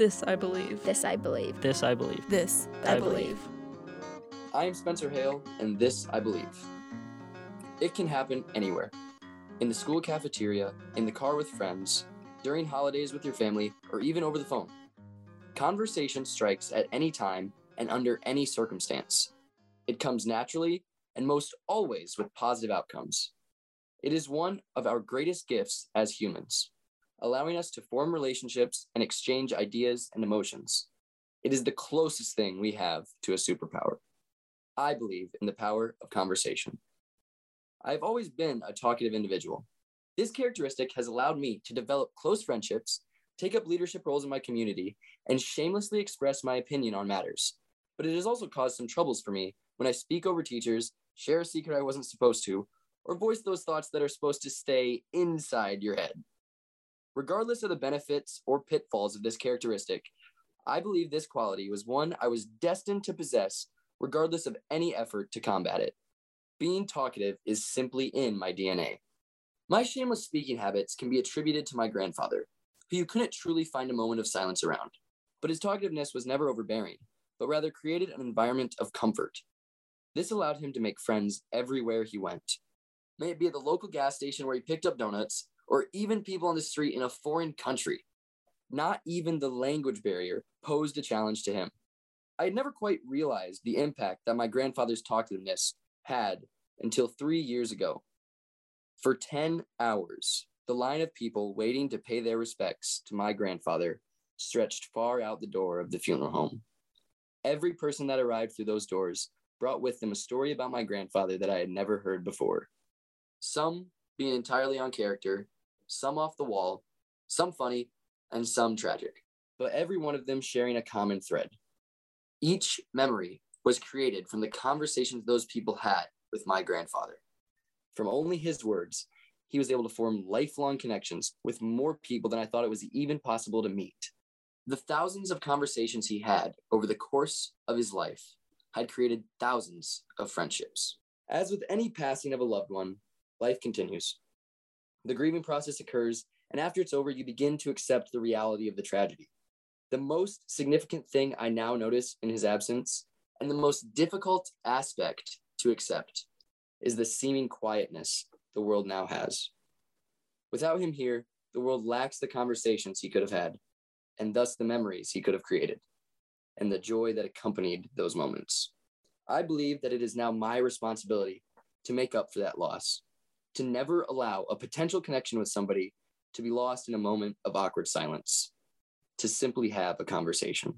This I believe. This I believe. This I believe. This I believe. I am Spencer Hale, and this I believe. It can happen anywhere in the school cafeteria, in the car with friends, during holidays with your family, or even over the phone. Conversation strikes at any time and under any circumstance. It comes naturally and most always with positive outcomes. It is one of our greatest gifts as humans, allowing us to form relationships and exchange ideas and emotions. It is the closest thing we have to a superpower. I believe in the power of conversation. I've always been a talkative individual. This characteristic has allowed me to develop close friendships, take up leadership roles in my community, and shamelessly express my opinion on matters. But it has also caused some troubles for me when I speak over teachers, share a secret I wasn't supposed to, or voice those thoughts that are supposed to stay inside your head. Regardless of the benefits or pitfalls of this characteristic, I believe this quality was one I was destined to possess, regardless of any effort to combat it. Being talkative is simply in my DNA. My shameless speaking habits can be attributed to my grandfather, who you couldn't truly find a moment of silence around. But his talkativeness was never overbearing, but rather created an environment of comfort. This allowed him to make friends everywhere he went. May it be at the local gas station where he picked up donuts, or even people on the street in a foreign country. Not even the language barrier posed a challenge to him. I had never quite realized the impact that my grandfather's talkativeness had until three years ago. For 10 hours, the line of people waiting to pay their respects to my grandfather stretched far out the door of the funeral home. Every person that arrived through those doors brought with them a story about my grandfather that I had never heard before. Some being entirely on character, some off the wall, some funny, and some tragic, but every one of them sharing a common thread. Each memory was created from the conversations those people had with my grandfather. From only his words, he was able to form lifelong connections with more people than I thought it was even possible to meet. The thousands of conversations he had over the course of his life had created thousands of friendships. As with any passing of a loved one, life continues. The grieving process occurs, and after it's over, you begin to accept the reality of the tragedy. The most significant thing I now notice in his absence, and the most difficult aspect to accept, is the seeming quietness the world now has. Without him here, the world lacks the conversations he could have had, and thus the memories he could have created, and the joy that accompanied those moments. I believe that it is now my responsibility to make up for that loss, to never allow a potential connection with somebody to be lost in a moment of awkward silence, to simply have a conversation.